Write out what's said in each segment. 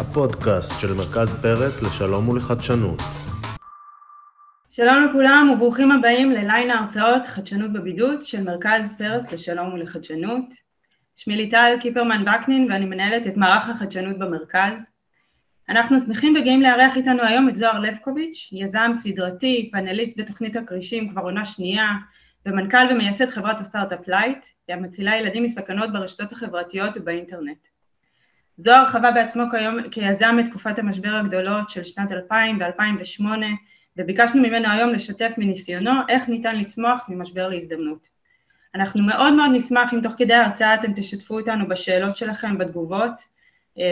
הפודקאסט של מרכז פרס לשלום ולחדשנות. שלום לכולם וברוכים הבאים לליין ההרצאות חדשנות בבידוד של מרכז פרס לשלום ולחדשנות. שמי ליטל קיפרמן וקנין ואני מנהלת את מערך החדשנות במרכז. אנחנו שמחים וגאים לארח איתנו היום את זוהר לבקוביץ', יזם סדרתי, פאנליסט בתוכנית הכרישים כבר עונה שנייה, ומנכ"ל ומייסד חברת הסטארט-אפ לייט, המצילה ילדים מסכנות ברשתות החברתיות ובאינטרנט. זוהר חווה בעצמו כיום כיזם את תקופת המשבר הגדולות של שנת 2000 ו-2008, וביקשנו ממנו היום לשתף מניסיונו איך ניתן לצמוח ממשבר להזדמנות. אנחנו מאוד מאוד נשמח אם תוך כדי ההרצאה אתם תשתפו אותנו בשאלות שלכם בתגובות,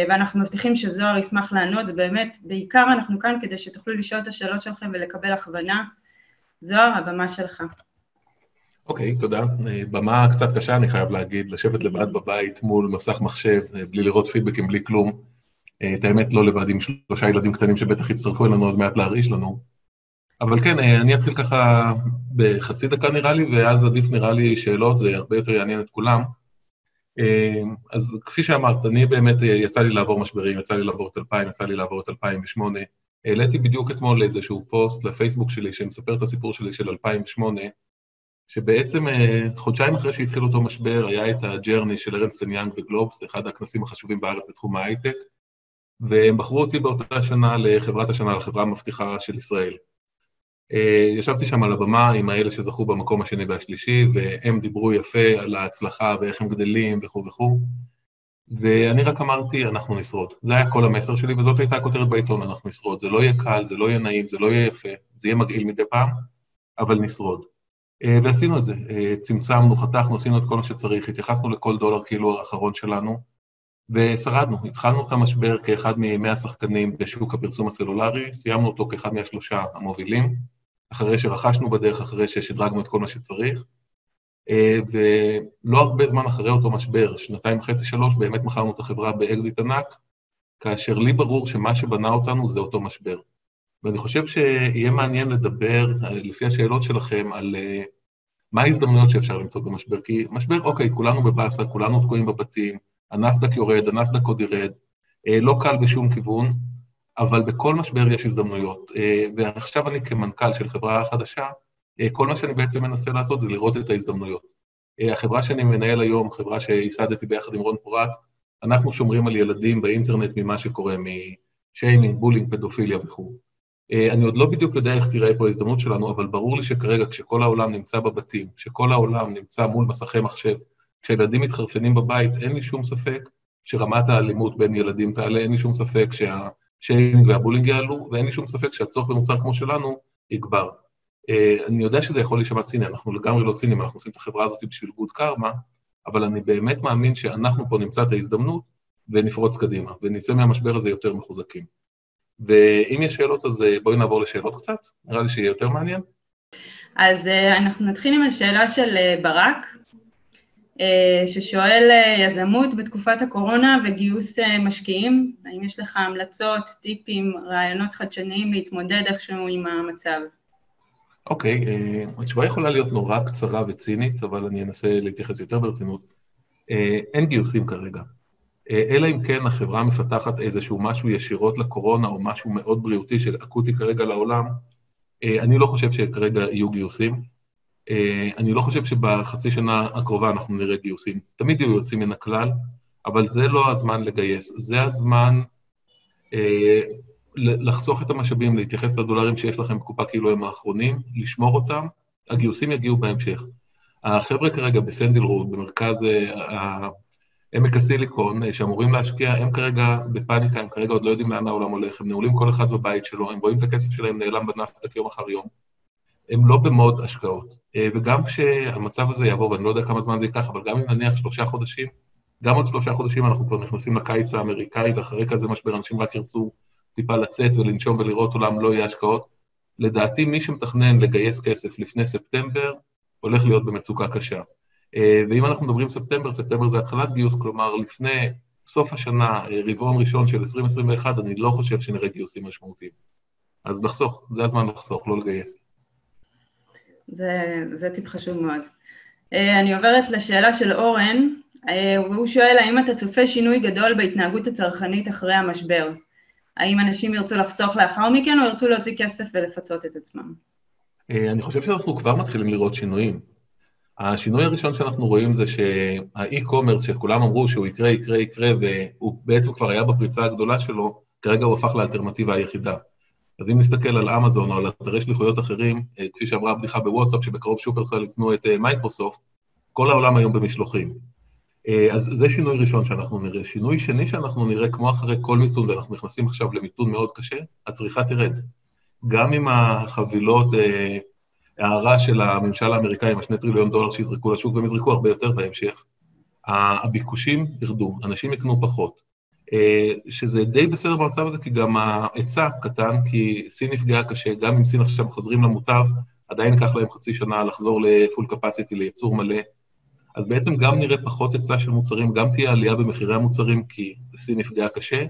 ואנחנו מבטיחים שזוהר ישמח לענות, ובאמת בעיקר אנחנו כאן כדי שתוכלו לשאול את השאלות שלכם ולקבל הכוונה. זוהר, הבמה שלך. אוקיי, okay, תודה. במה קצת קשה, אני חייב להגיד, לשבת לבד בבית מול מסך מחשב, בלי לראות פידבקים, בלי כלום. את האמת, לא לבד עם שלושה ילדים קטנים שבטח יצטרפו אלינו עוד מעט להרעיש לנו. אבל כן, אני אתחיל ככה בחצי דקה נראה לי, ואז עדיף נראה לי שאלות, זה הרבה יותר יעניין את כולם. אז כפי שאמרת, אני באמת, יצא לי לעבור משברים, יצא לי לעבור את 2000, יצא לי לעבור את 2008. העליתי בדיוק אתמול איזשהו פוסט לפייסבוק שלי שמספר את הסיפור שלי של 2008, שבעצם חודשיים אחרי שהתחיל אותו משבר, היה את ה Journey של ארנסט אנד יאנג וגלובס, אחד הכנסים החשובים בארץ בתחום ההייטק, והם בחרו אותי באותה שנה לחברת השנה, לחברה המבטיחה של ישראל. ישבתי שם על הבמה עם האלה שזכו במקום השני והשלישי, והם דיברו יפה על ההצלחה ואיך הם גדלים וכו' וכו', ואני רק אמרתי, אנחנו נשרוד. זה היה כל המסר שלי, וזאת הייתה הכותרת בעיתון, אנחנו נשרוד. זה לא יהיה קל, זה לא יהיה נעים, זה לא יהיה יפה, זה יהיה מגעיל מדי פעם, אבל נשרוד. ועשינו את זה, צמצמנו, חתכנו, עשינו את כל מה שצריך, התייחסנו לכל דולר כאילו האחרון שלנו, ושרדנו. התחלנו את המשבר כאחד ממאה שחקנים בשוק הפרסום הסלולרי, סיימנו אותו כאחד מהשלושה המובילים, אחרי שרכשנו בדרך, אחרי ששדרגנו את כל מה שצריך, ולא הרבה זמן אחרי אותו משבר, שנתיים וחצי, שלוש, באמת מכרנו את החברה באקזיט ענק, כאשר לי ברור שמה שבנה אותנו זה אותו משבר. ואני חושב שיהיה מעניין לדבר, לפי השאלות שלכם, על מה ההזדמנויות שאפשר למצוא במשבר, כי משבר, אוקיי, כולנו בבאסה, כולנו תקועים בבתים, הנסדק יורד, הנסדק עוד ירד, לא קל בשום כיוון, אבל בכל משבר יש הזדמנויות. ועכשיו אני כמנכ"ל של חברה חדשה, כל מה שאני בעצם מנסה לעשות זה לראות את ההזדמנויות. החברה שאני מנהל היום, חברה שייסדתי ביחד עם רון פורט, אנחנו שומרים על ילדים באינטרנט ממה שקורה, משיימינג, bullying, פדופיליה וכו'. אני עוד לא בדיוק יודע איך תיראה פה ההזדמנות שלנו, אבל ברור לי שכרגע, כשכל העולם נמצא בבתים, כשכל העולם נמצא מול מסכי מחשב, כשילדים מתחרפנים בבית, אין לי שום ספק שרמת האלימות בין ילדים תעלה, אין לי שום ספק שהשיימינג וה bullying יעלו, ואין לי שום ספק שהצורך במוצר כמו שלנו יגבר. אני יודע שזה יכול להישמע ציני, אנחנו לגמרי לא ציניים, אנחנו עושים את החברה הזאת בשביל good karma, אבל אני באמת מאמין שאנחנו פה נמצא את ההזדמנות ונפרוץ קדימה, ונצא מהמשבר הזה יותר מחוזקים. ואם יש שאלות, אז בואי נעבור לשאלות קצת, נראה לי שיהיה יותר מעניין. אז אנחנו נתחיל עם השאלה של ברק, ששואל יזמות בתקופת הקורונה וגיוס משקיעים, האם יש לך המלצות, טיפים, רעיונות חדשניים להתמודד איכשהו עם המצב? אוקיי, okay, התשובה יכולה להיות נורא קצרה וצינית, אבל אני אנסה להתייחס יותר ברצינות. אין גיוסים כרגע. אלא אם כן החברה מפתחת איזשהו משהו ישירות לקורונה, או משהו מאוד בריאותי שאקוטי כרגע לעולם, אני לא חושב שכרגע יהיו גיוסים. אני לא חושב שבחצי שנה הקרובה אנחנו נראה גיוסים. תמיד יהיו יוצאים מן הכלל, אבל זה לא הזמן לגייס. זה הזמן לחסוך את המשאבים, להתייחס לדולרים שיש לכם בקופה כאילו הם האחרונים, לשמור אותם, הגיוסים יגיעו בהמשך. החבר'ה כרגע בסנדיל רוד, במרכז עמק הסיליקון, שאמורים להשקיע, הם כרגע בפאניקה, הם כרגע עוד לא יודעים לאן העולם הולך, הם נעולים כל אחד בבית שלו, הם רואים את הכסף שלהם נעלם בנסדק יום אחר יום. הם לא במוד השקעות. וגם כשהמצב הזה יעבור, ואני לא יודע כמה זמן זה ייקח, אבל גם אם נניח שלושה חודשים, גם עוד שלושה חודשים אנחנו כבר נכנסים לקיץ האמריקאי, ואחרי כזה משבר אנשים רק ירצו טיפה לצאת ולנשום ולראות עולם לא יהיה השקעות. לדעתי, מי שמתכנן לגייס כסף לפני ספטמבר, הולך להיות במצוקה קשה. ואם אנחנו מדברים ספטמבר, ספטמבר זה התחלת גיוס, כלומר, לפני סוף השנה, רבעון ראשון של 2021, אני לא חושב שנראה גיוסים משמעותיים. אז לחסוך, זה הזמן לחסוך, לא לגייס. זה, זה טיפ חשוב מאוד. אני עוברת לשאלה של אורן, והוא שואל, האם אתה צופה שינוי גדול בהתנהגות הצרכנית אחרי המשבר? האם אנשים ירצו לחסוך לאחר מכן, או ירצו להוציא כסף ולפצות את עצמם? אני חושב שאנחנו כבר מתחילים לראות שינויים. השינוי הראשון שאנחנו רואים זה שה e-commerce, שכולם אמרו שהוא יקרה, יקרה, יקרה, והוא בעצם כבר היה בפריצה הגדולה שלו, כרגע הוא הפך לאלטרנטיבה היחידה. אז אם נסתכל על אמזון או על אתרי שליחויות אחרים, אה, כפי שאמרה הבדיחה בוואטסאפ, שבקרוב שופרסל יקנו את אה, מייקרוסופט, כל העולם היום במשלוחים. אה, אז זה שינוי ראשון שאנחנו נראה. שינוי שני שאנחנו נראה, כמו אחרי כל מיתון, ואנחנו נכנסים עכשיו למיתון מאוד קשה, הצריכה תרד. גם עם החבילות, הערה של הממשל האמריקאי עם השני טריליון דולר שיזרקו לשוק, והם יזרקו הרבה יותר בהמשך, הביקושים ירדו, אנשים יקנו פחות. אה, שזה די בסדר במצב הזה, כי גם ההיצע קטן, כי סין נפגעה קשה, גם אם סין עכשיו חוזרים למוטב, עדיין ייקח להם חצי שנה לחזור לפול קפסיטי, לייצור מלא. אז בעצם גם נראה פחות היצע של מוצרים, גם תהיה עלייה במחירי המוצרים, כי סין נפגעה קשה,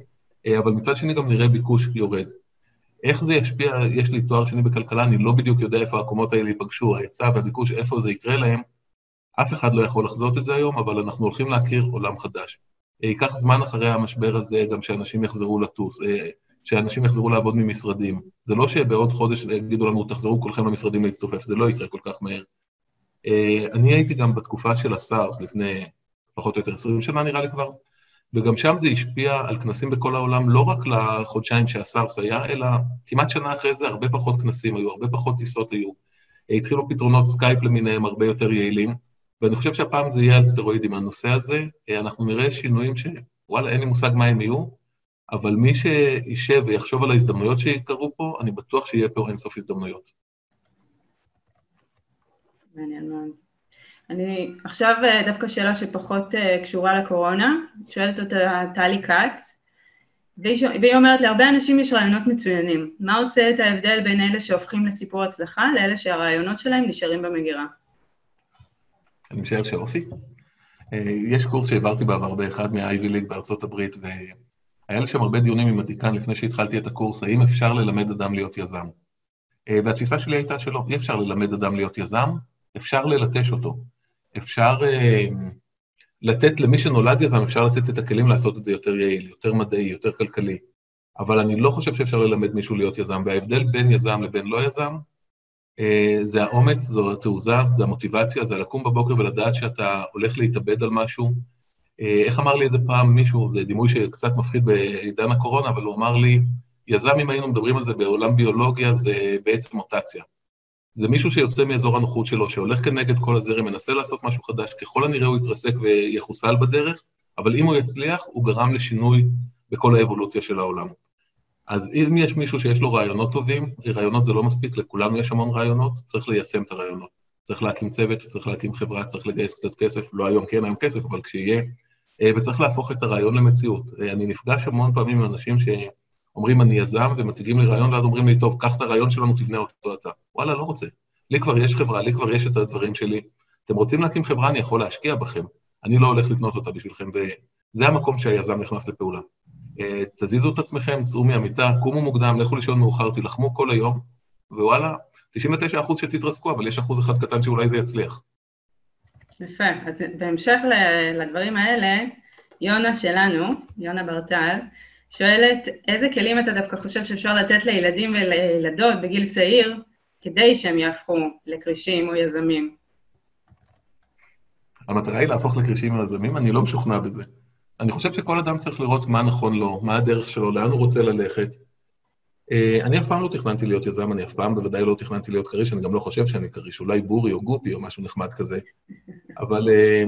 אה, אבל מצד שני גם נראה ביקוש יורד. איך זה ישפיע, יש לי תואר שני בכלכלה, אני לא בדיוק יודע איפה העקומות האלה ייפגשו, ההיצע והביקוש, איפה זה יקרה להם. אף אחד לא יכול לחזות את זה היום, אבל אנחנו הולכים להכיר עולם חדש. אה, ייקח זמן אחרי המשבר הזה גם שאנשים יחזרו לטוס, אה, שאנשים יחזרו לעבוד ממשרדים. זה לא שבעוד חודש יגידו לנו, תחזרו כולכם למשרדים להצטופף, זה לא יקרה כל כך מהר. אה, אני הייתי גם בתקופה של הסארס לפני פחות או יותר 20 שנה נראה לי כבר, וגם שם זה השפיע על כנסים בכל העולם, לא רק לחודשיים שהסארס היה, אלא כמעט שנה אחרי זה הרבה פחות כנסים היו, הרבה פחות טיסות היו. התחילו פתרונות סקייפ למיניהם הרבה יותר יעילים, ואני חושב שהפעם זה יהיה על סטרואידים, הנושא הזה. אנחנו נראה שינויים שוואלה, אין לי מושג מה הם יהיו, אבל מי שישב ויחשוב על ההזדמנויות שיקרו פה, אני בטוח שיהיה פה אינסוף הזדמנויות. מעניין מאוד. אני עכשיו אה, דווקא שאלה שפחות אה, קשורה לקורונה, שואלת אותה טלי כץ, והיא אומרת, להרבה אנשים יש רעיונות מצוינים. מה עושה את ההבדל בין אלה שהופכים לסיפור הצלחה לאלה שהרעיונות שלהם נשארים במגירה? אני משער שאופי. אה, יש קורס שהעברתי בעבר באחד מה-Ivy League בארצות הברית, והיה לי שם הרבה דיונים עם הדיקן לפני שהתחלתי את הקורס, האם אפשר ללמד אדם להיות יזם. והתפיסה שלי הייתה שלא, אי אפשר ללמד אדם להיות יזם, אפשר ללטש אותו. אפשר uh, לתת, למי שנולד יזם, אפשר לתת את הכלים לעשות את זה יותר יעיל, יותר מדעי, יותר כלכלי. אבל אני לא חושב שאפשר ללמד מישהו להיות יזם, וההבדל בין יזם לבין לא יזם, אה, זה האומץ, זו התעוזה, זה המוטיבציה, זה לקום בבוקר ולדעת שאתה הולך להתאבד על משהו. אה, איך אמר לי איזה פעם מישהו, זה דימוי שקצת מפחיד בעידן הקורונה, אבל הוא אמר לי, יזם, אם היינו מדברים על זה בעולם ביולוגיה, זה בעצם מוטציה. זה מישהו שיוצא מאזור הנוחות שלו, שהולך כנגד כל הזרם, מנסה לעשות משהו חדש, ככל הנראה הוא יתרסק ויחוסל בדרך, אבל אם הוא יצליח, הוא גרם לשינוי בכל האבולוציה של העולם. אז אם יש מישהו שיש לו רעיונות טובים, רעיונות זה לא מספיק, לכולנו יש המון רעיונות, צריך ליישם את הרעיונות. צריך להקים צוות, צריך להקים חברה, צריך לגייס קצת כסף, לא היום כן היום כסף, אבל כשיהיה, אה, וצריך להפוך את הרעיון למציאות. אה, אני נפגש המון פעמים עם אנשים שאומרים, אני יזם, ומציגים לי רעיון, ואז אומרים לי, טוב, קח את הרעיון שלנו, תבנה אותו אתה. וואלה, לא רוצה. לי כבר יש חברה, לי כבר יש את הדברים שלי. אתם רוצים להקים חברה, אני יכול להשקיע בכם. אני לא הולך לקנות אותה בשבילכם, וזה המקום שהיזם נכנס לפעולה. אה, תזיזו את עצמכם, צאו מהמיטה, קומו מוקדם, לכו לישון מאוחר, תילחמו כל היום, ווואלה, 99 אחוז שתתרסקו, אבל יש אחוז אחד קטן שאולי זה יצליח. יפה, אז בהמשך לדברים האלה, יונה שלנו, יונה ברטל, שואלת, איזה כלים אתה דווקא חושב שאפשר לתת לילדים ולילדות בגיל צעיר, כדי שהם יהפכו לכרישים או יזמים? המטרה היא להפוך לכרישים או יזמים? אני לא משוכנע בזה. אני חושב שכל אדם צריך לראות מה נכון לו, מה הדרך שלו, לאן הוא רוצה ללכת. אה, אני אף פעם לא תכננתי להיות יזם, אני אף פעם בוודאי לא תכננתי להיות כריש, אני גם לא חושב שאני כריש, אולי בורי או גופי או משהו נחמד כזה. אבל אה,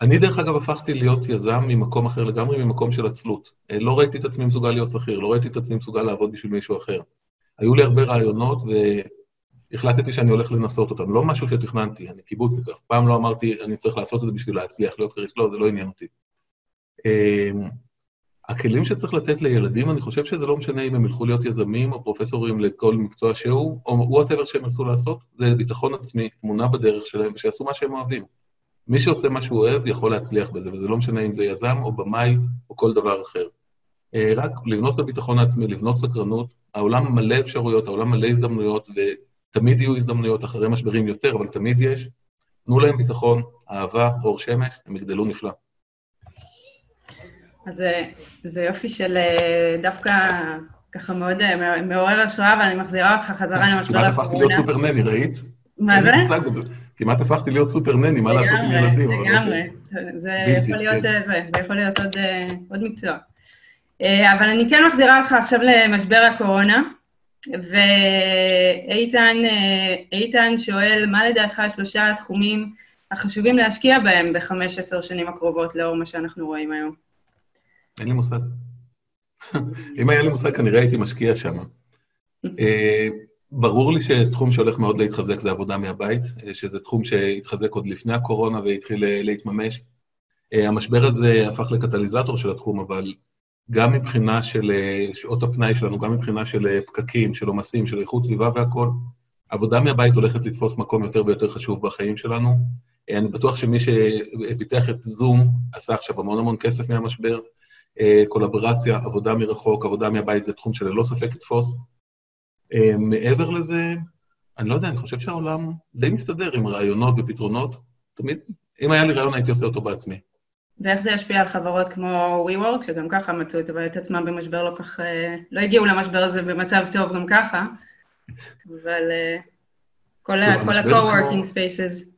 אני, דרך אגב, הפכתי להיות יזם ממקום אחר לגמרי, ממקום של עצלות. אה, לא ראיתי את עצמי מסוגל להיות שכיר, לא ראיתי את עצמי מסוגל לעבוד בשביל מישהו אחר. היו לי הרבה רעיונות, והחלטתי שאני הולך לנסות אותם. לא משהו שתכננתי, אני קיבוצניק, אף פעם לא אמרתי, אני צריך לעשות את זה בשביל להצליח, להיות כריש, לא, זה לא עניין אותי. אמ, הכלים שצריך לתת לילדים, אני חושב שזה לא משנה אם הם ילכו להיות יזמים או פרופסורים לכל מקצוע שהוא, או whatever שהם ירצו לעשות, זה ביטחון עצמי, אמונה בדרך שלהם, ושיעשו מה שהם אוהבים. מי שעושה מה שהוא אוהב יכול להצליח בזה, וזה לא משנה אם זה יזם או במאי או כל דבר אחר. אה, רק לבנות את הביטחון העצמי, לבנות סקרנות, העולם מלא אפשרויות, העולם מלא הזדמנויות, ותמיד יהיו הזדמנויות אחרי משברים יותר, אבל תמיד יש. תנו להם ביטחון, אהבה, אור שמש, הם יגדלו נפלא. אז זה יופי של דווקא ככה מאוד מעורר השראה, ואני מחזירה אותך חזרה למשבר הקורונה. כמעט הפכתי להיות סופר נני, ראית? מה זה? כמעט הפכתי להיות סופר נני, מה לעשות עם ילדים. לגמרי, לגמרי. זה יכול להיות זה, זה יכול להיות עוד מקצוע. אבל אני כן מחזירה אותך עכשיו למשבר הקורונה. ואיתן שואל, מה לדעתך השלושה התחומים החשובים להשקיע בהם בחמש, עשר שנים הקרובות, לאור מה שאנחנו רואים היום? אין לי מושג. אם היה לי מושג, כנראה הייתי משקיע שם. אה, ברור לי שתחום שהולך מאוד להתחזק זה עבודה מהבית, אה, שזה תחום שהתחזק עוד לפני הקורונה והתחיל אה, להתממש. המשבר הזה הפך לקטליזטור של התחום, אבל גם מבחינה של אה, שעות הפנאי שלנו, גם מבחינה של אה, פקקים, של עומסים, של איכות סביבה והכול, עבודה מהבית הולכת לתפוס מקום יותר ויותר חשוב בחיים שלנו. אה, אני בטוח שמי שפיתח את זום עשה עכשיו המון המון כסף מהמשבר. קולברציה, עבודה מרחוק, עבודה מהבית זה תחום שללא ספק יתפוס. מעבר לזה, אני לא יודע, אני חושב שהעולם די מסתדר עם רעיונות ופתרונות. תמיד, אם היה לי רעיון הייתי עושה אותו בעצמי. ואיך זה ישפיע על חברות כמו WeWork, שגם ככה מצאו את עצמם במשבר לא כך... אה, לא הגיעו למשבר הזה במצב טוב גם ככה, אבל אה, כל ה-co-working spaces.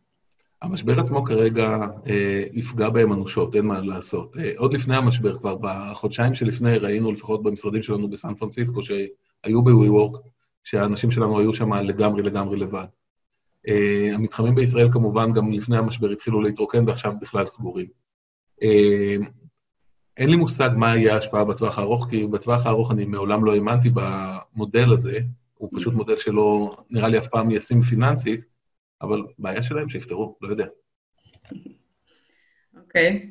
המשבר עצמו כרגע אה, יפגע בהם אנושות, אין מה לעשות. אה, עוד לפני המשבר, כבר בחודשיים שלפני, ראינו לפחות במשרדים שלנו בסן פרנסיסקו, שהיו ב-WeWork, שהאנשים שלנו היו שם לגמרי לגמרי לבד. אה, המתחמים בישראל כמובן גם לפני המשבר התחילו להתרוקן ועכשיו בכלל סגורים. אה, אין לי מושג מה יהיה ההשפעה בטווח הארוך, כי בטווח הארוך אני מעולם לא האמנתי במודל הזה, הוא פשוט מודל שלא נראה לי אף פעם ישים פיננסית, אבל בעיה שלהם שיפתרו, לא יודע. אוקיי.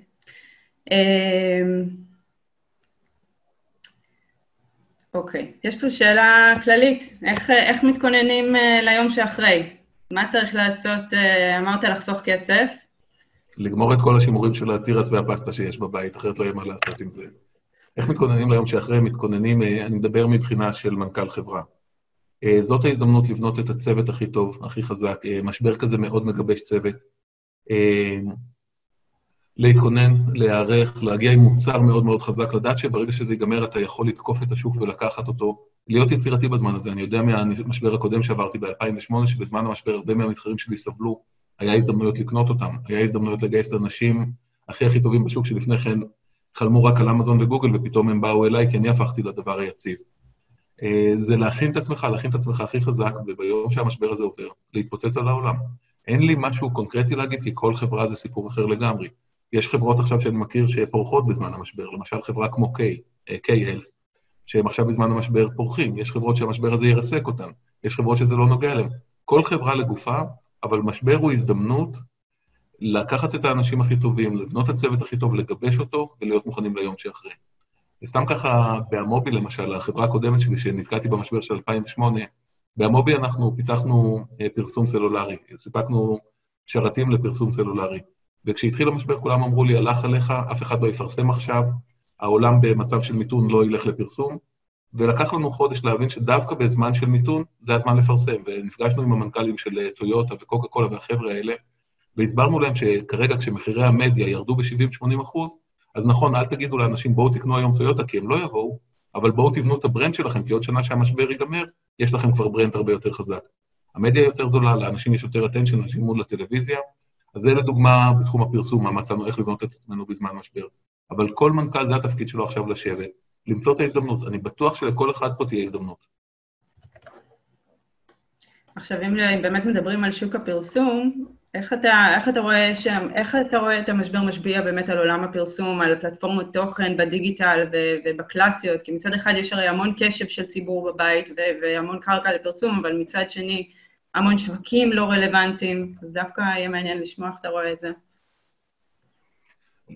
אמ, אוקיי, יש פה שאלה כללית, איך, איך מתכוננים אה, ליום שאחרי? מה צריך לעשות? אה, אמרת לחסוך כסף, לגמור את כל השימורים של התירס והפסטה שיש בבית, אחרת לא יהיה מה לעשות עם זה. איך מתכוננים ליום שאחרי? מתכוננים, אה, אני מדבר מבחינה של מנכ"ל חברה. אה, זאת ההזדמנות לבנות את הצוות הכי טוב, הכי חזק. אה, משבר כזה מאוד מגבש צוות. להתכונן, להיערך, להגיע עם מוצר מאוד מאוד חזק, לדעת שברגע שזה ייגמר אתה יכול לתקוף את השוק ולקחת אותו, להיות יצירתי בזמן הזה. אני יודע מהמשבר הקודם שעברתי ב-2008, שבזמן המשבר הרבה מהמתחרים שלי סבלו היה הזדמנויות לקנות אותם, היה הזדמנויות לגייס את האנשים הכי הכי טובים בשוק שלפני כן חלמו רק על אמזון וגוגל, ופתאום הם באו אליי כי אני הפכתי לדבר היציב. אה, זה להכין את עצמך, להכין את עצמך הכי חזק, וביום שהמשבר הזה עובר, להתפוצץ על העולם. אין לי משהו קונקרטי להגיד, כי כל חברה זה סיפור אחר לגמרי. יש חברות עכשיו שאני מכיר שפורחות בזמן המשבר, למשל חברה כמו K, אה, K-Health, שהם עכשיו בזמן המשבר פורחים. יש חברות שהמשבר הזה ירסק אותן, יש חברות שזה לא נוגע להן. כל חברה לגופה אבל משבר הוא הזדמנות לקחת את האנשים הכי טובים, לבנות את הצוות הכי טוב, לגבש אותו ולהיות מוכנים ליום שאחרי. סתם ככה, בהמובי למשל, החברה הקודמת שלי, שנתקעתי במשבר של 2008, בהמובי אנחנו פיתחנו אה, פרסום סלולרי, סיפקנו שרתים לפרסום סלולרי. וכשהתחיל המשבר כולם אמרו לי, הלך עליך, אף אחד לא יפרסם עכשיו, העולם במצב של מיתון לא ילך לפרסום, ולקח לנו חודש להבין שדווקא בזמן של מיתון זה הזמן לפרסם, ונפגשנו עם המנכ"לים של אה, טויוטה וקוקה קולה והחבר'ה האלה, והסברנו להם שכרגע כשמחירי המדיה ירדו ב-70-80 אחוז, אז נכון, אל תגידו לאנשים בואו תקנו היום טויוטה כי הם לא יבואו, אבל בואו תבנו את ה brand שלכם, כי עוד שנה שהמשבר ייגמר, יש לכם כבר brand הרבה יותר חזק. המדיה יותר זולה, לאנשים יש יותר attention, אנשים מול לטלוויזיה, אז זה לדוגמה בתחום הפרסום, מה מצאנו איך לבנות את עצמנו בזמן משבר. אבל כל מנכ"ל זה התפקיד שלו עכשיו לשבת, למצוא את ההזדמנות. אני בטוח שלכל אחד פה תהיה הזדמנות. עכשיו, אם באמת מדברים על שוק הפרסום, איך אתה, איך אתה רואה שם, איך אתה רואה את המשבר משפיע באמת על עולם הפרסום, על פלטפורמות תוכן בדיגיטל ובקלאסיות? כי מצד אחד יש הרי המון קשב של ציבור בבית והמון קרקע לפרסום, אבל מצד שני המון שווקים לא רלוונטיים, אז דווקא יהיה מעניין לשמוע איך אתה רואה את זה.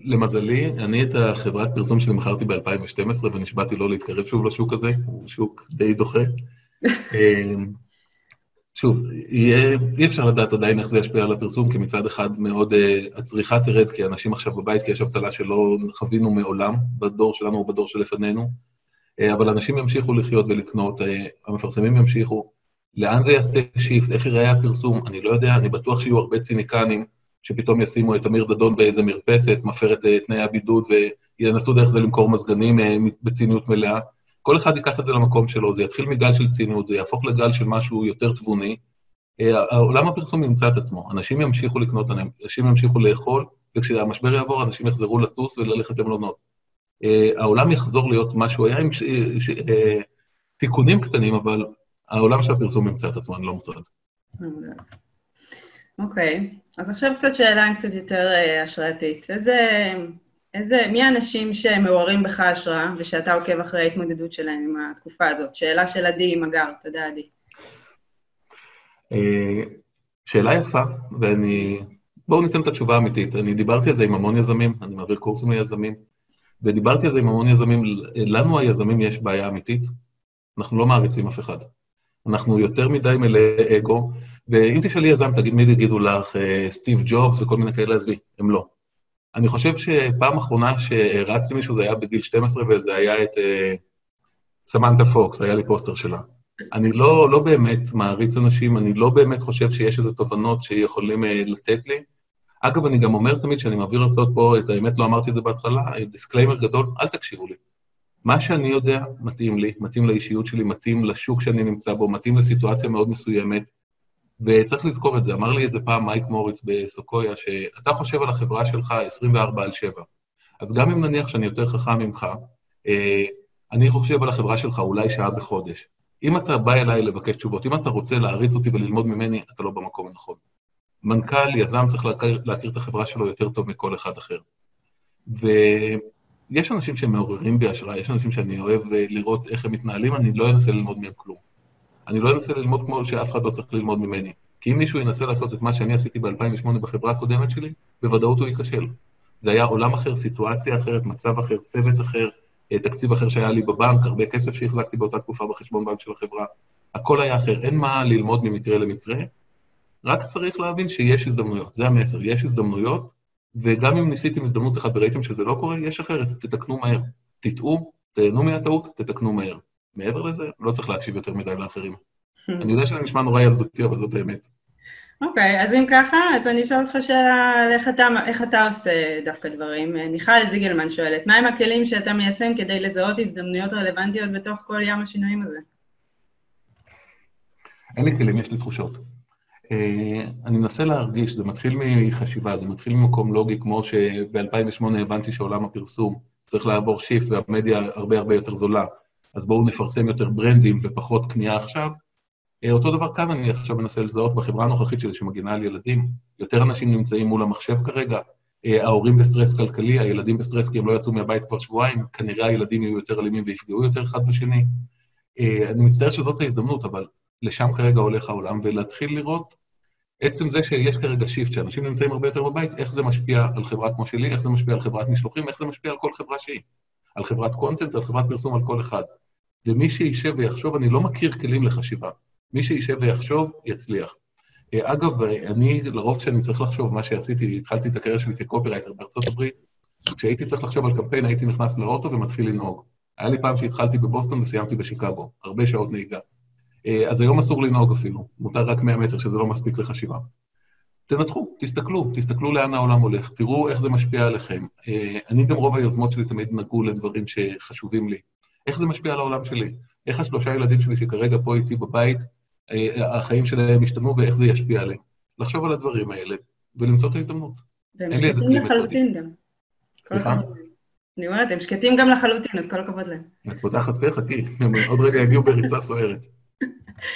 למזלי, אני את החברת פרסום שלי מכרתי ב-2012 ונשבעתי לא להתקרב שוב לשוק הזה, הוא שוק די דוחה. אמ, שוב, יהיה, אי אפשר לדעת עדיין איך זה ישפיע על הפרסום, כי מצד אחד מאוד uh, הצריכה תרד, כי אנשים עכשיו בבית, כי יש אבטלה שלא חווינו מעולם, בדור שלנו ובדור שלפנינו, uh, אבל אנשים ימשיכו לחיות ולקנות, uh, המפרסמים ימשיכו. לאן זה יעשה שיפט, איך ייראה הפרסום, אני לא יודע, אני בטוח שיהיו הרבה ציניקנים שפתאום ישימו את אמיר דדון באיזה מרפסת, מפר את אה, תנאי הבידוד ינסו דרך זה למכור מזגנים אה, בציניות מלאה. כל אחד ייקח את זה למקום שלו, זה יתחיל מגל של ציניות, זה יהפוך לגל של משהו יותר תבוני. עולם הפרסום ימצא את עצמו, אנשים ימשיכו לקנות, אנשים ימשיכו לאכול, וכשהמשבר יעבור, אנשים יחזרו לטוס וללכת למלונות. העולם יחזור להיות מה שהוא היה עם ש... ש... תיקונים קטנים, אבל העולם של הפרסום ימצא את עצמו, אני לא מוטרד. אוקיי, okay. אז עכשיו קצת שאלה קצת יותר uh, השראתית. איזה, איזה, מי האנשים שמעוררים בך השראה ושאתה עוקב אחרי ההתמודדות שלהם עם התקופה הזאת? שאלה של עדי מגר, תודה עדי. Uh, שאלה יפה, ואני... בואו ניתן את התשובה האמיתית. אני דיברתי על זה עם המון יזמים, אני מעביר קורסים ליזמים, ודיברתי על זה עם המון יזמים. לנו היזמים יש בעיה אמיתית, אנחנו לא מעריצים אף אחד. אנחנו יותר מדי מלאי אגו, ואם תשאלי יזם, תגיד, מי יגידו לך, אה, סטיב ג'ובס וכל מיני כאלה, עזבי, הם לא. אני חושב שפעם אחרונה שהערצתי מישהו זה היה בגיל 12, וזה היה את uh, סמנטה פוקס, היה לי פוסטר שלה. אני לא, לא באמת מעריץ אנשים, אני לא באמת חושב שיש איזה תובנות שיכולים uh, לתת לי. אגב, אני גם אומר תמיד שאני מעביר הרצאות פה, את האמת לא אמרתי את זה בהתחלה, disclaimer גדול, אל תקשיבו לי. מה שאני יודע מתאים לי, מתאים לאישיות שלי, מתאים לשוק שאני נמצא בו, מתאים לסיטואציה מאוד מסוימת, וצריך לזכור את זה. אמר לי את זה פעם מייק מוריץ בסוקויה, שאתה חושב על החברה שלך 24 על 7. אז גם אם נניח שאני יותר חכם ממך, אה, אני חושב על החברה שלך אולי שעה בחודש. אם אתה בא אליי לבקש תשובות, אם אתה רוצה להריץ אותי וללמוד ממני, אתה לא במקום הנכון. מנכ"ל, יזם, צריך להכיר, להכיר את החברה שלו יותר טוב מכל אחד אחר. ו... יש אנשים שמעוררים בי השראה, יש אנשים שאני אוהב אה, לראות איך הם מתנהלים, אני לא אנסה ללמוד מהם כלום. אני לא אנסה ללמוד כמו שאף אחד לא צריך ללמוד ממני. כי אם מישהו ינסה לעשות את מה שאני עשיתי ב-2008 בחברה הקודמת שלי, בוודאות הוא ייכשל. זה היה עולם אחר, סיטואציה אחרת, מצב אחר, צוות אחר, אה, תקציב אחר שהיה לי בבנק, הרבה כסף שהחזקתי באותה תקופה בחשבון בנק של החברה. הכל היה אחר, אין מה ללמוד ממקרה למקרה, רק צריך להבין שיש הזדמנויות, זה המסר, יש הזדמנויות, וגם אם ניסיתם הזדמנות אחת וראיתם שזה לא קורה, יש אחרת, תתקנו מהר. תטעו, תהנו מהטעות, תתקנו מהר. מעבר לזה, לא צריך להקשיב יותר מדי לאחרים. אני יודע שזה נשמע נורא ילדותי, אבל זאת האמת. אוקיי, okay, אז אם ככה, אז אני אשאל אותך שאלה איך אתה, איך אתה עושה דווקא דברים. מיכל זיגלמן שואלת, מהם הכלים שאתה מיישם כדי לזהות הזדמנויות רלוונטיות בתוך כל ים השינויים הזה? אין לי כלים, יש לי תחושות. אה, אני מנסה להרגיש, זה מתחיל מחשיבה, זה מתחיל ממקום לוגי, כמו שב-2008 הבנתי שעולם הפרסום צריך לעבור shift והמדיה הרבה הרבה יותר זולה, אז בואו נפרסם יותר ברנדים ופחות קנייה עכשיו. אה, אותו דבר כאן אני עכשיו מנסה לזהות בחברה הנוכחית שלי שמגינה על ילדים. יותר אנשים נמצאים מול המחשב כרגע, אה, ההורים בסטרס כלכלי, הילדים בסטרס כי הם לא יצאו מהבית כבר שבועיים, כנראה הילדים יהיו יותר אלימים ויפגעו יותר אחד בשני. אני מצטער שזאת ההזדמנות, אבל לשם כרגע הולך העולם, ולהתחיל לראות עצם זה שיש כרגע shift, שאנשים נמצאים הרבה יותר בבית, איך זה משפיע על חברה כמו שלי, איך זה משפיע על חברת משלוחים, איך זה משפיע על כל חברה שהיא. על חברת content, על חברת פרסום, על כל אחד. ומי שישב ויחשוב, אני לא מכיר כלים לחשיבה. מי שישב ויחשוב, יצליח. אה, אגב, אני, לרוב כשאני צריך לחשוב, מה שעשיתי, התחלתי את הקריירה שלי כקופירייטר בארצות הברית, כשהייתי צריך לחשוב על קמפיין, הייתי נכנס לאוטו ומתחיל לנהוג. היה לי פעם שהתחלתי בבוסטון וסיימתי בשיקגו, הרבה שעות נהיגה. אה, אז היום אסור לנהוג אפילו, מותר רק 100 מטר, שזה לא מספיק לחשיבה. תנתחו, תסתכלו, תסתכלו לאן העולם הולך, תראו איך זה משפיע עליכם. אה, אני גם, רוב היוזמות שלי תמיד נגעו לדברים שחשובים לי. איך זה משפיע על העולם שלי? איך השלושה ילדים שלי שכרגע פה איתי בבית, אה, החיים שלהם ישתנו ואיך זה ישפיע עליהם. לחשוב על הדברים האלה ולמצוא את ההזדמנות. והם שקטים לחלוטין גם. סליחה? אני אומרת, הם שקטים גם לחלוטין, אז כל הכבוד להם. את פותחת פה, חכי, עוד רגע יגיעו בריצה סוערת.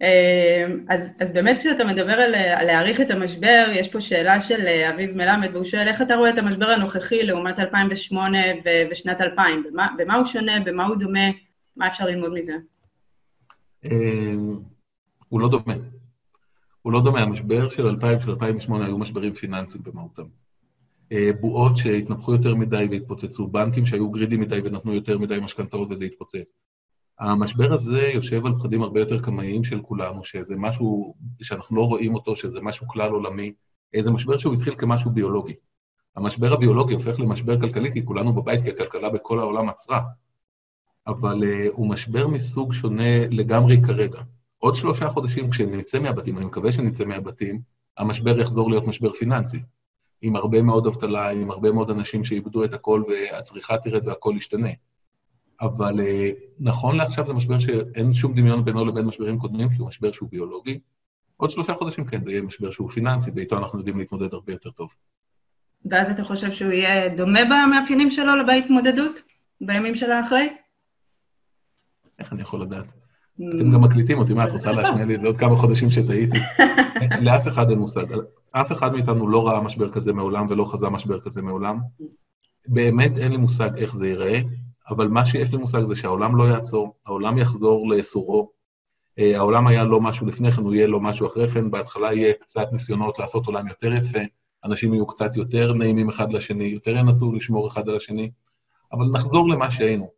אמ, אז, אז באמת כשאתה מדבר על, על להעריך את המשבר, יש פה שאלה של אה, אביב מלמד, והוא שואל איך אתה רואה את המשבר הנוכחי לעומת 2008 ו- ושנת 2000? במה, במה הוא שונה, במה הוא דומה, מה אפשר ללמוד מזה? אמ, הוא לא דומה. הוא לא דומה. המשבר של 2000 של 2008 היו משברים פיננסיים במהותם. אה, בועות שהתנפחו יותר מדי והתפוצצו, בנקים שהיו גרידים מדי ונתנו יותר מדי משכנתאות וזה התפוצץ. המשבר הזה יושב על פחדים הרבה יותר קמאיים של כולנו, שזה משהו שאנחנו לא רואים אותו, שזה משהו כלל עולמי, זה משבר שהוא התחיל כמשהו ביולוגי. המשבר הביולוגי הופך למשבר כלכלי, כי כולנו בבית, כי הכלכלה בכל העולם עצרה. אבל uh, הוא משבר מסוג שונה לגמרי כרגע. עוד שלושה חודשים, כשנצא מהבתים, אני מקווה שנצא מהבתים, המשבר יחזור להיות משבר פיננסי. עם הרבה מאוד אבטלה, עם הרבה מאוד אנשים שאיבדו את הכל והצריכה תרד והכל ישתנה. אבל אה, נכון לעכשיו זה משבר שאין שום דמיון בינו לבין משברים קודמים, כי הוא משבר שהוא ביולוגי. עוד שלושה חודשים כן, זה יהיה משבר שהוא פיננסי, ואיתו אנחנו יודעים להתמודד הרבה יותר טוב. ואז אתה חושב שהוא יהיה דומה במאפיינים שלו בהתמודדות, בימים של האחרי? איך אני יכול לדעת? אתם גם מקליטים אותי, מה, את רוצה להשמיע לי איזה עוד כמה חודשים שטעיתי? לאף אחד אין מושג. אף אחד מאיתנו לא ראה משבר כזה מעולם ולא חזה משבר כזה מעולם. באמת אין לי מושג איך זה ייראה, אבל מה שיש לי מושג זה שהעולם לא יעצור, העולם יחזור לסורו. אה, העולם היה לא משהו לפני כן, הוא יהיה לא משהו אחרי כן, בהתחלה יהיה קצת ניסיונות לעשות עולם יותר יפה, אנשים יהיו קצת יותר נעימים אחד לשני, יותר ינסו לשמור אחד על השני, אבל נחזור למה שהיינו.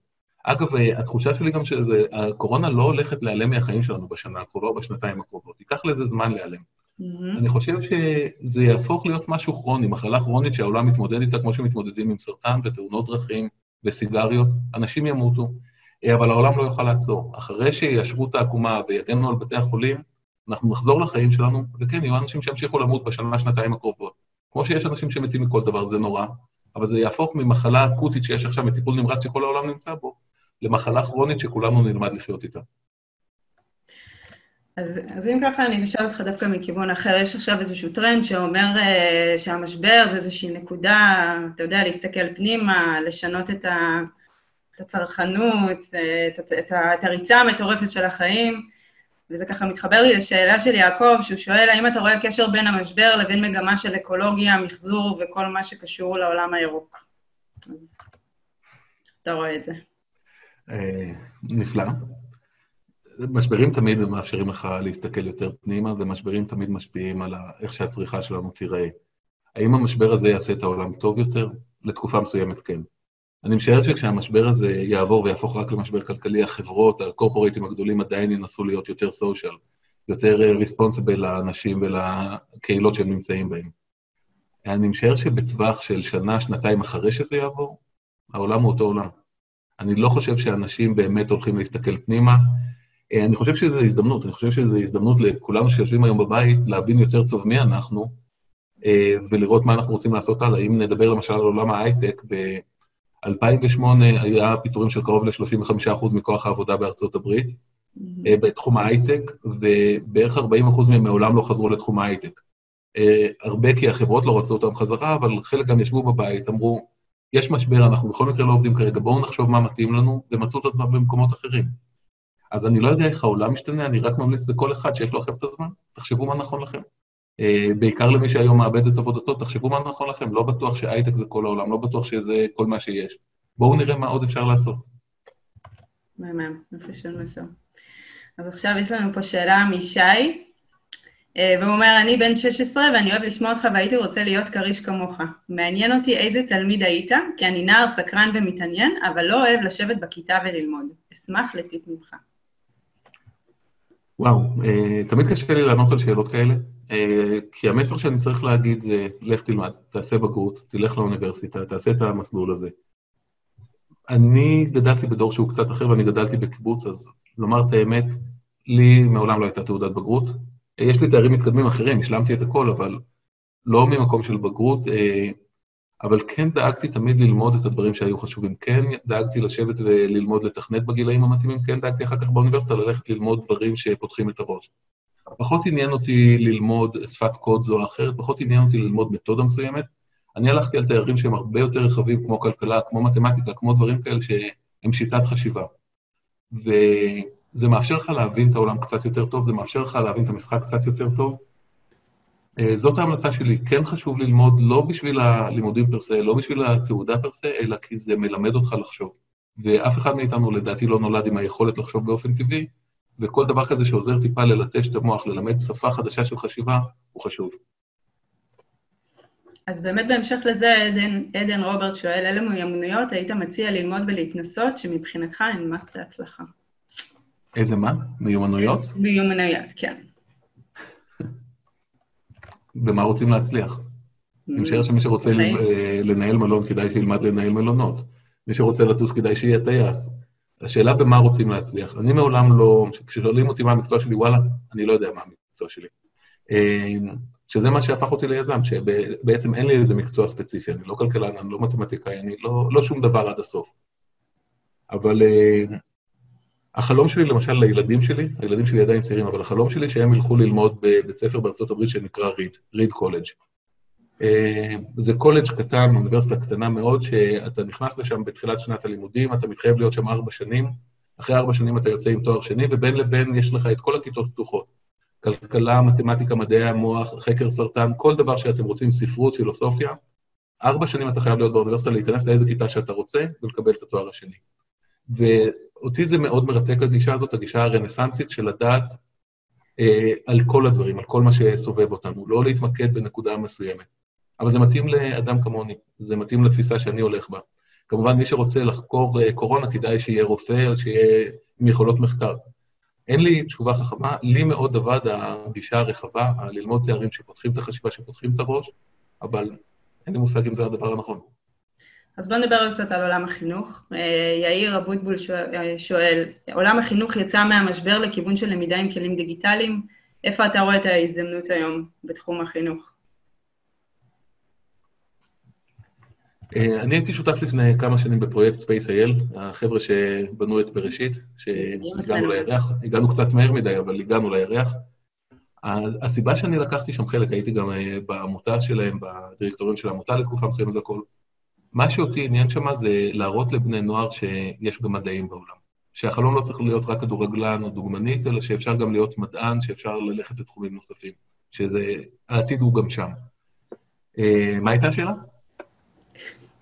אגב, אה, התחושה שלי גם שהקורונה לא הולכת להיעלם מהחיים שלנו בשנה הקרובה או בשנתיים הקרובות, ייקח לזה זמן להיעלם. Mm-hmm. אני חושב שזה יהפוך להיות משהו כרוני, מחלה כרונית שהעולם מתמודד איתה כמו שמתמודדים עם סרטן ותאונות דרכים וסיגריות, אנשים ימותו, אה, אבל העולם לא יוכל לעצור. אחרי שיאשרו את העקומה ויגנו על בתי החולים, אנחנו נחזור לחיים שלנו, וכן, יהיו אנשים שימשיכו למות בשנה, שנתיים הקרובות. כמו שיש אנשים שמתים מכל דבר, זה נורא, אבל זה יהפוך ממחלה אקוטית שיש עכשיו מטיפול נמרץ שכל העולם נמצא בו, למחלה כרונית שכולנו נלמד לחיות איתה. אז, אז אם ככה, אני אשאל אותך דווקא מכיוון אחר. יש עכשיו איזשהו טרנד שאומר uh, שהמשבר זה איזושהי נקודה, אתה יודע, להסתכל פנימה, לשנות את, ה, את הצרכנות, אה, את, את, את הריצה המטורפת של החיים, וזה ככה מתחבר לי לשאלה של יעקב, שהוא שואל, האם אתה רואה קשר בין המשבר לבין מגמה של אקולוגיה, מחזור וכל מה שקשור לעולם הירוק? אז אתה רואה את זה. אה, נפלא. משברים תמיד מאפשרים לך להסתכל יותר פנימה, ומשברים תמיד משפיעים על איך שהצריכה שלנו תיראה. האם המשבר הזה יעשה את העולם טוב יותר? לתקופה מסוימת כן. אני משער שכשהמשבר הזה יעבור ויהפוך רק למשבר כלכלי, החברות, הקורפורטים הגדולים עדיין ינסו להיות יותר סושיאל, יותר ריספונסיבל לאנשים ולקהילות שהם נמצאים בהם. אני משער שבטווח של שנה, שנתיים אחרי שזה יעבור, העולם הוא אותו עולם. אני לא חושב שאנשים באמת הולכים להסתכל פנימה. אה, אני חושב שזו הזדמנות, אני חושב שזו הזדמנות לכולנו שיושבים היום בבית להבין יותר טוב מי אנחנו, אה, ולראות מה אנחנו רוצים לעשות הלאה. אם נדבר למשל על עולם ההייטק, ב-2008 היה פיטורים של קרוב ל-35% מכוח העבודה בארצות הברית, mm-hmm. בתחום ההייטק, ובערך 40% מהם מעולם לא חזרו לתחום ההייטק. הרבה כי החברות לא רצו אותם חזרה, אבל חלק גם ישבו בבית, אמרו, יש משבר, אנחנו בכל מקרה לא עובדים כרגע, בואו נחשוב מה מתאים לנו, ומצאו את עצמם במקומות אחרים. אז אני לא יודע איך העולם משתנה, אני רק ממליץ לכל אחד שיש לו עכשיו את הזמן, תחשבו מה נכון לכם. Uh, בעיקר למי שהיום מאבד את עבודתו, תחשבו מה נכון לכם, לא בטוח שהייטק זה כל העולם, לא בטוח שזה כל מה שיש. בואו נראה מה עוד אפשר לעשות. מהמם, יופי של מסר. אז עכשיו יש לנו פה שאלה משי, אה, והוא אומר, אני בן 16 ואני אוהב לשמוע אותך והייתי רוצה להיות כריש כמוך. מעניין אותי איזה תלמיד היית, כי אני נער סקרן ומתעניין, אבל לא אוהב לשבת בכיתה וללמוד. אשמח לטיפ ממך. וואו, uh, תמיד קשה לי לענות על שאלות כאלה, uh, כי המסר שאני צריך להגיד זה, לך תלמד, תעשה בגרות, תלך לאוניברסיטה, תעשה את המסלול הזה. אני גדלתי בדור שהוא קצת אחר ואני גדלתי בקיבוץ, אז לומר את האמת, לי מעולם לא הייתה תעודת בגרות, יש לי תארים מתקדמים אחרים, השלמתי את הכל, אבל לא ממקום של בגרות, אה, אבל כן דאגתי תמיד ללמוד את הדברים שהיו חשובים. כן דאגתי לשבת וללמוד לתכנת בגילאים המתאימים, כן דאגתי אחר כך באוניברסיטה ללכת ללמוד דברים שפותחים את הראש. פחות עניין אותי ללמוד שפת קוד זו או אחרת, פחות עניין אותי ללמוד מתודה מסוימת. אני הלכתי על תארים שהם הרבה יותר רחבים, כמו כלכלה, כמו מתמטיקה, כמו דברים כאלה שהם שיטת חשיבה. ו... זה מאפשר לך להבין את העולם קצת יותר טוב, זה מאפשר לך להבין את המשחק קצת יותר טוב. אה, זאת ההמלצה שלי, כן חשוב ללמוד לא בשביל הלימודים פרסה, לא בשביל התעודה פרסה, אלא כי זה מלמד אותך לחשוב. ואף אחד מאיתנו לדעתי לא נולד עם היכולת לחשוב באופן טבעי, וכל דבר כזה שעוזר טיפה ללטש את המוח, ללמד שפה חדשה של חשיבה, הוא חשוב. אז באמת בהמשך לזה, עדן, עדן רוברט שואל, אילו מיומנויות היית מציע ללמוד ולהתנסות שמבחינתך הן מסת הצלחה? איזה מה? מיומנויות? מיומנויות, כן. במה רוצים להצליח? אני משער שמי שרוצה אה, לנהל מלון, כדאי שילמד לנהל מלונות. מי שרוצה לטוס, כדאי שיהיה טייס. השאלה במה רוצים להצליח. אני מעולם לא, כששואלים אותי מה המקצוע שלי, וואלה, אני לא יודע מה המקצוע שלי. אה, שזה מה שהפך אותי ליזם, שבעצם אין לי איזה מקצוע ספציפי, אני לא כלכלן, אני לא מתמטיקאי, אני לא, לא שום דבר עד הסוף. אבל uh, החלום שלי, למשל, לילדים שלי, הילדים שלי עדיין צעירים, אבל החלום שלי שהם ילכו ללמוד בבית ספר בארצות הברית שנקרא ריד, ריד קולג'. Uh, זה קולג' קטן, אוניברסיטה קטנה מאוד, שאתה נכנס לשם בתחילת שנת הלימודים, אתה מתחייב להיות שם ארבע שנים, אחרי ארבע שנים אתה יוצא עם תואר שני, ובין לבין יש לך את כל הכיתות פתוחות. כלכלה, מתמטיקה, מדעי המוח, חקר סרטן, כל דבר שאתם רוצים, ספרות, פילוסופיה. ארבע שנים אתה חייב להיות באוניברסיטה, להיכנס לאיזה כיתה שאתה רוצה ולקבל את התואר השני. ואותי זה מאוד מרתק, הגישה הזאת, הגישה הרנסנסית של לדעת אה, על כל הדברים, על כל מה שסובב אותנו, לא להתמקד בנקודה מסוימת. אבל זה מתאים לאדם כמוני, זה מתאים לתפיסה שאני הולך בה. כמובן, מי שרוצה לחקור אה, קורונה, כדאי שיהיה רופא, שיהיה עם יכולות מחקר. אין לי תשובה חכמה, לי מאוד עבד הגישה הרחבה, ללמוד תארים שפותחים את החשיבה, שפותחים את הראש, אבל אין לי מושג אם זה הדבר הנכון. אז בואו נדבר קצת על עולם החינוך. אה, יאיר אבוטבול אה, שואל, עולם החינוך יצא מהמשבר לכיוון של למידה עם כלים דיגיטליים, איפה אתה רואה את ההזדמנות היום בתחום החינוך? אה, אני הייתי שותף לפני כמה שנים בפרויקט Space.il, החבר'ה שבנו את בראשית, שהגענו לירח, הגענו קצת מהר מדי, אבל הגענו לירח. הסיבה שאני לקחתי שם חלק, הייתי גם בעמותה שלהם, בדירקטוריון של העמותה לתקופה מסוימת והכול. מה שאותי עניין שם זה להראות לבני נוער שיש גם מדעים בעולם. שהחלום לא צריך להיות רק כדורגלן או דוגמנית, אלא שאפשר גם להיות מדען, שאפשר ללכת לתחומים נוספים, שזה, העתיד הוא גם שם. אה, מה הייתה השאלה?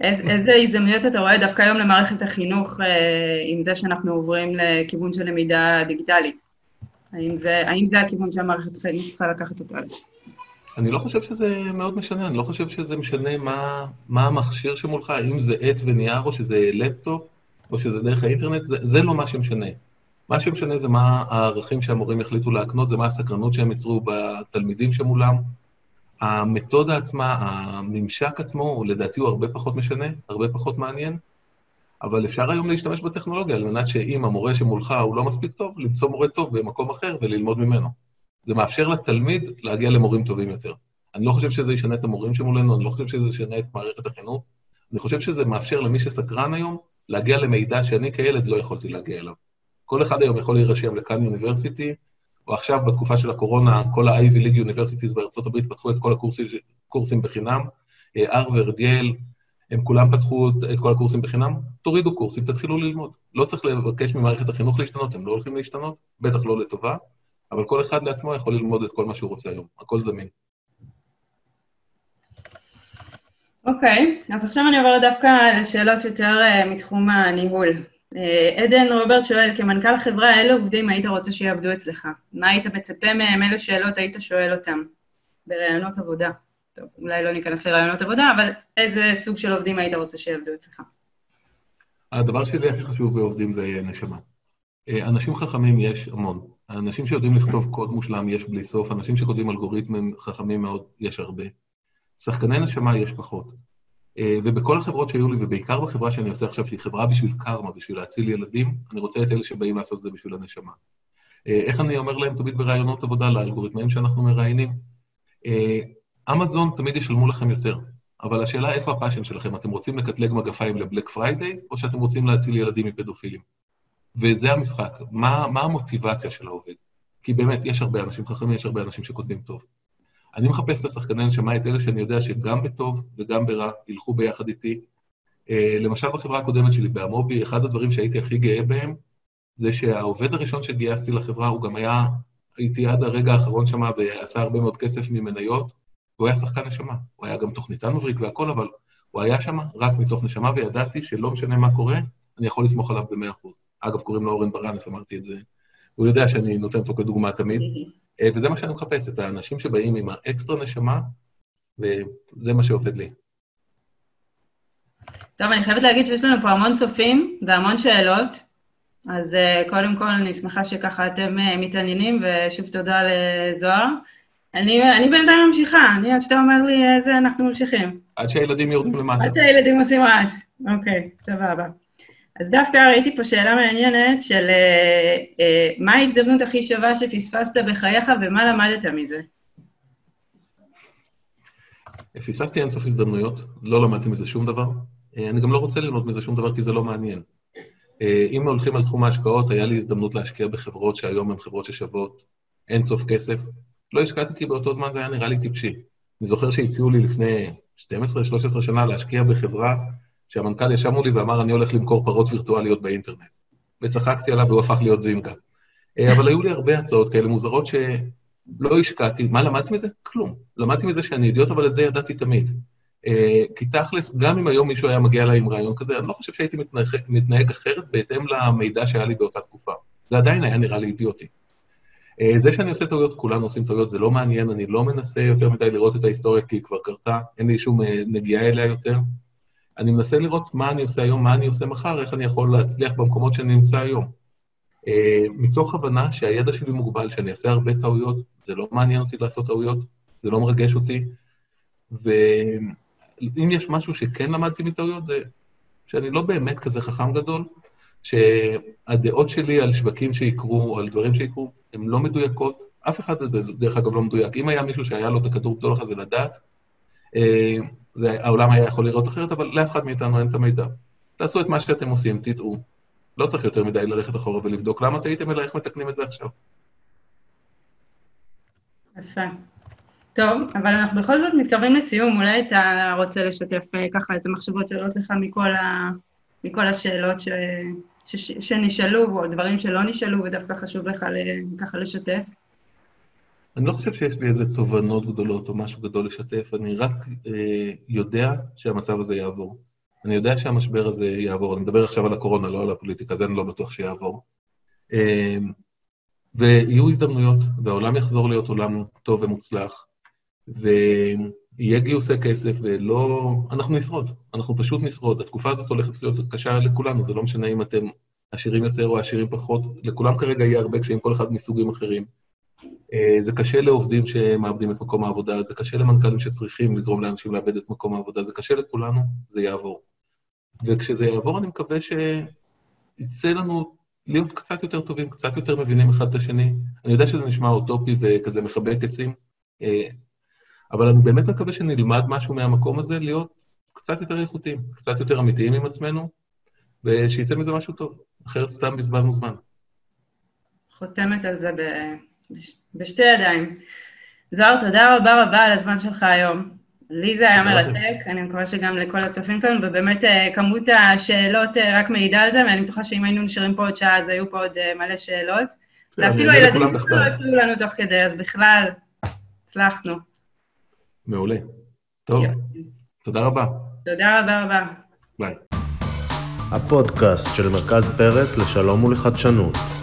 איזה הזדמנויות אתה רואה דווקא היום למערכת החינוך אה, עם זה שאנחנו עוברים לכיוון של למידה דיגיטלית? האם זה, האם זה הכיוון שהמערכת החינוך צריכה לקחת אותו? אני לא חושב שזה מאוד משנה, אני לא חושב שזה משנה מה, מה המכשיר שמולך, האם זה עט ונייר או שזה לפטופ או שזה דרך האינטרנט, זה, זה לא מה שמשנה. מה שמשנה זה מה הערכים שהמורים יחליטו להקנות, זה מה הסקרנות שהם ייצרו בתלמידים שמולם, המתודה עצמה, הממשק עצמו, לדעתי הוא הרבה פחות משנה, הרבה פחות מעניין, אבל אפשר היום להשתמש בטכנולוגיה על מנת שאם המורה שמולך הוא לא מספיק טוב, למצוא מורה טוב במקום אחר וללמוד ממנו. זה מאפשר לתלמיד להגיע למורים טובים יותר. אני לא חושב שזה ישנה את המורים שמולנו, אני לא חושב שזה ישנה את מערכת החינוך, אני חושב שזה מאפשר למי שסקרן היום להגיע למידע שאני כילד לא יכולתי להגיע אליו. כל אחד היום יכול להירשם לכאן יוניברסיטי, או עכשיו, בתקופה של הקורונה, כל ה-Ivy League Universities בארצות הברית פתחו את כל הקורסים בחינם, הרווארד, יל, הם כולם פתחו את כל הקורסים בחינם, תורידו קורסים, תתחילו ללמוד. לא צריך לבקש ממערכת החינוך להשתנות, הם לא הולכים להשתנות, בטח לא לטובה, אבל כל אחד לעצמו יכול ללמוד את כל מה שהוא רוצה היום, הכל זמין. אוקיי, okay, אז עכשיו אני עוברת דווקא לשאלות יותר uh, מתחום הניהול. אה, עדן רוברט שואל, כמנכ"ל החברה, אילו עובדים היית רוצה שיעבדו אצלך? מה היית מצפה מהם? אילו שאלות היית שואל אותם בראיונות עבודה? טוב, אולי לא ניכנס לראיונות עבודה, אבל איזה סוג של עובדים היית רוצה שיעבדו אצלך? הדבר שלי הכי חשוב בעובדים זה נשמה. אה, אנשים חכמים יש המון. אנשים שיודעים לכתוב קוד מושלם יש בלי סוף, אנשים שכותבים אלגוריתמים חכמים מאוד יש הרבה. שחקני נשמה יש פחות. אה, ובכל החברות שהיו לי, ובעיקר בחברה שאני עושה עכשיו, שהיא חברה בשביל קרמה, בשביל להציל ילדים, אני רוצה את אלה שבאים לעשות את זה בשביל הנשמה. אה, איך אני אומר להם תמיד בראיונות עבודה, לאלגוריתמאים שאנחנו מראיינים? אה, אמזון תמיד ישלמו לכם יותר, אבל השאלה איפה ה passion שלכם, אתם רוצים לקטלג מגפיים ל Black Friday, או שאתם רוצים להציל ילדים מפדופילים? וזה המשחק, מה, מה המוטיבציה של העובד? כי באמת, יש הרבה אנשים חכמים, יש הרבה אנשים שכותבים טוב. אני מחפש את השחקני נשמה, את אלה שאני יודע שגם בטוב וגם ברע ילכו ביחד איתי. אה, למשל בחברה הקודמת שלי, באמובי, אחד הדברים שהייתי הכי גאה בהם, זה שהעובד הראשון שגייסתי לחברה, הוא גם היה הייתי עד הרגע האחרון שם ועשה הרבה מאוד כסף ממניות, והוא היה שחקן נשמה. הוא היה גם תוכניתן מבריק והכל, אבל הוא היה שם רק מתוך נשמה, וידעתי שלא משנה מה קורה, אני יכול לסמוך עליו במאה אחוז. אגב, קוראים לו אורן ברנס, אמרתי את זה. הוא יודע שאני נותן אותו כדוגמה תמיד. אה, וזה מה שאני מחפש, את האנשים שבאים עם האקסטרה נשמה, וזה מה שעובד לי. טוב, אני חייבת להגיד שיש לנו פה המון צופים והמון שאלות, אז uh, קודם כל אני שמחה שככה אתם uh, מתעניינים, ושוב תודה לזוהר. אני, אני בינתיים ממשיכה, אני עד שאתה אומר לי איזה אנחנו ממשיכים. עד שהילדים יורדים למטה. עד שהילדים עושים רעש, אוקיי, סבבה. אז דווקא ראיתי פה שאלה מעניינת של אה, אה, מה ההזדמנות הכי שווה שפספסת בחייך ומה למדת מזה? פיססתי אינסוף הזדמנויות, לא למדתי מזה שום דבר. אה, אני גם לא רוצה ללמוד מזה שום דבר כי זה לא מעניין. אה, אם הולכים על תחום ההשקעות, היה לי הזדמנות להשקיע בחברות שהיום הן חברות ששוות אינסוף כסף. לא השקעתי כי באותו זמן זה היה נראה לי טיפשי. אני זוכר שהציעו לי לפני 12-13 שנה להשקיע בחברה שהמנכ"ל ישב מולי ואמר, אני הולך למכור פרות וירטואליות באינטרנט. וצחקתי עליו והוא הפך להיות זינגה. אה, אבל היו לי הרבה הצעות כאלה מוזרות שלא השקעתי. מה למדתי מזה? כלום. למדתי מזה שאני אידיוט, אבל את זה ידעתי תמיד. אה, כי תכלס, גם אם היום מישהו היה מגיע אליי עם רעיון כזה, אני לא חושב שהייתי מתנהג, מתנהג אחרת בהתאם למידע שהיה לי באותה תקופה. זה עדיין היה נראה לי אידיוטי. אה, זה שאני עושה טעויות, כולנו עושים טעויות, זה לא מעניין, אני לא מנסה יותר מדי לראות את ההיסטוריה כי היא כבר קרתה, אין לי שום נגיעה אליה יותר. אני מנסה לראות מה אני עושה היום, מה אני עושה מחר, איך אני יכול להצליח במקומות שאני נמצא היום. Uh, מתוך הבנה שהידע שלי מוגבל, שאני אעשה הרבה טעויות, זה לא מעניין אותי לעשות טעויות, זה לא מרגש אותי, ואם יש משהו שכן למדתי מטעויות, זה שאני לא באמת כזה חכם גדול, שהדעות שלי על שווקים שיקרו, על דברים שיקרו, הן לא מדויקות. אף אחד הזה, דרך אגב, לא מדויק. אם היה מישהו שהיה לו את הכדור בדולח הזה לדעת, אה, זה, העולם היה יכול לראות אחרת, אבל לאף אחד מאיתנו אין את המידע. תעשו את מה שאתם עושים, תדעו. לא צריך יותר מדי ללכת אחורה ולבדוק למה טעיתם, אלא איך מתקנים את זה עכשיו. יפה. טוב, אבל אנחנו בכל זאת מתקרבים לסיום, אולי אתה רוצה לשתף אה, ככה איזה מחשבות שעולות לך מכל, ה... מכל השאלות ש... ש... שנשאלו, או דברים שלא נשאלו, ודווקא חשוב לך ככה לשתף. אני לא חושב שיש לי איזה תובנות גדולות או משהו גדול לשתף, אני רק אה, יודע שהמצב הזה יעבור. אני יודע שהמשבר הזה יעבור, אני מדבר עכשיו על הקורונה, לא על הפוליטיקה, זה אני לא בטוח שיעבור. אה, ויהיו הזדמנויות, והעולם יחזור להיות עולם טוב ומוצלח, ויהיה גיוסי כסף, ולא... אנחנו נשרוד, אנחנו פשוט נשרוד. התקופה הזאת הולכת להיות קשה לכולנו, זה לא משנה אם אתם עשירים יותר או עשירים פחות, לכולם כרגע יהיה הרבה קשיים, כל אחד מסוגים אחרים. אה, זה קשה לעובדים שמאבדים את מקום העבודה, זה קשה למנכ"לים שצריכים לגרום לאנשים לאבד את מקום העבודה, זה קשה לכולנו, זה יעבור. וכשזה יעבור, אני מקווה שיצא לנו להיות קצת יותר טובים, קצת יותר מבינים אחד את השני. אני יודע שזה נשמע אוטופי וכזה מחבק עצים, אה, אבל אני באמת מקווה שנלמד משהו מהמקום הזה, להיות קצת יותר איכותיים, קצת יותר אמיתיים עם עצמנו, ושיצא מזה משהו טוב, אחרת סתם בזבזנו זמן. חותמת על זה ב... בשתי ידיים. זוהר, תודה רבה רבה על הזמן שלך היום. לי זה היה מרתק, אני מקווה שגם לכל הצופים כאן, ובאמת אה, כמות השאלות אה, רק מעידה על זה, ואני בטוחה שאם היינו נשארים פה עוד שעה, אז היו פה עוד אה, מלא שאלות. ואפילו הילדים שלנו לא הפריעו לנו תוך כדי, אז בכלל, הצלחנו. מעולה. טוב, תודה רבה. תודה רבה רבה. ביי. הפודקאסט של מרכז פרס לשלום ולחדשנות.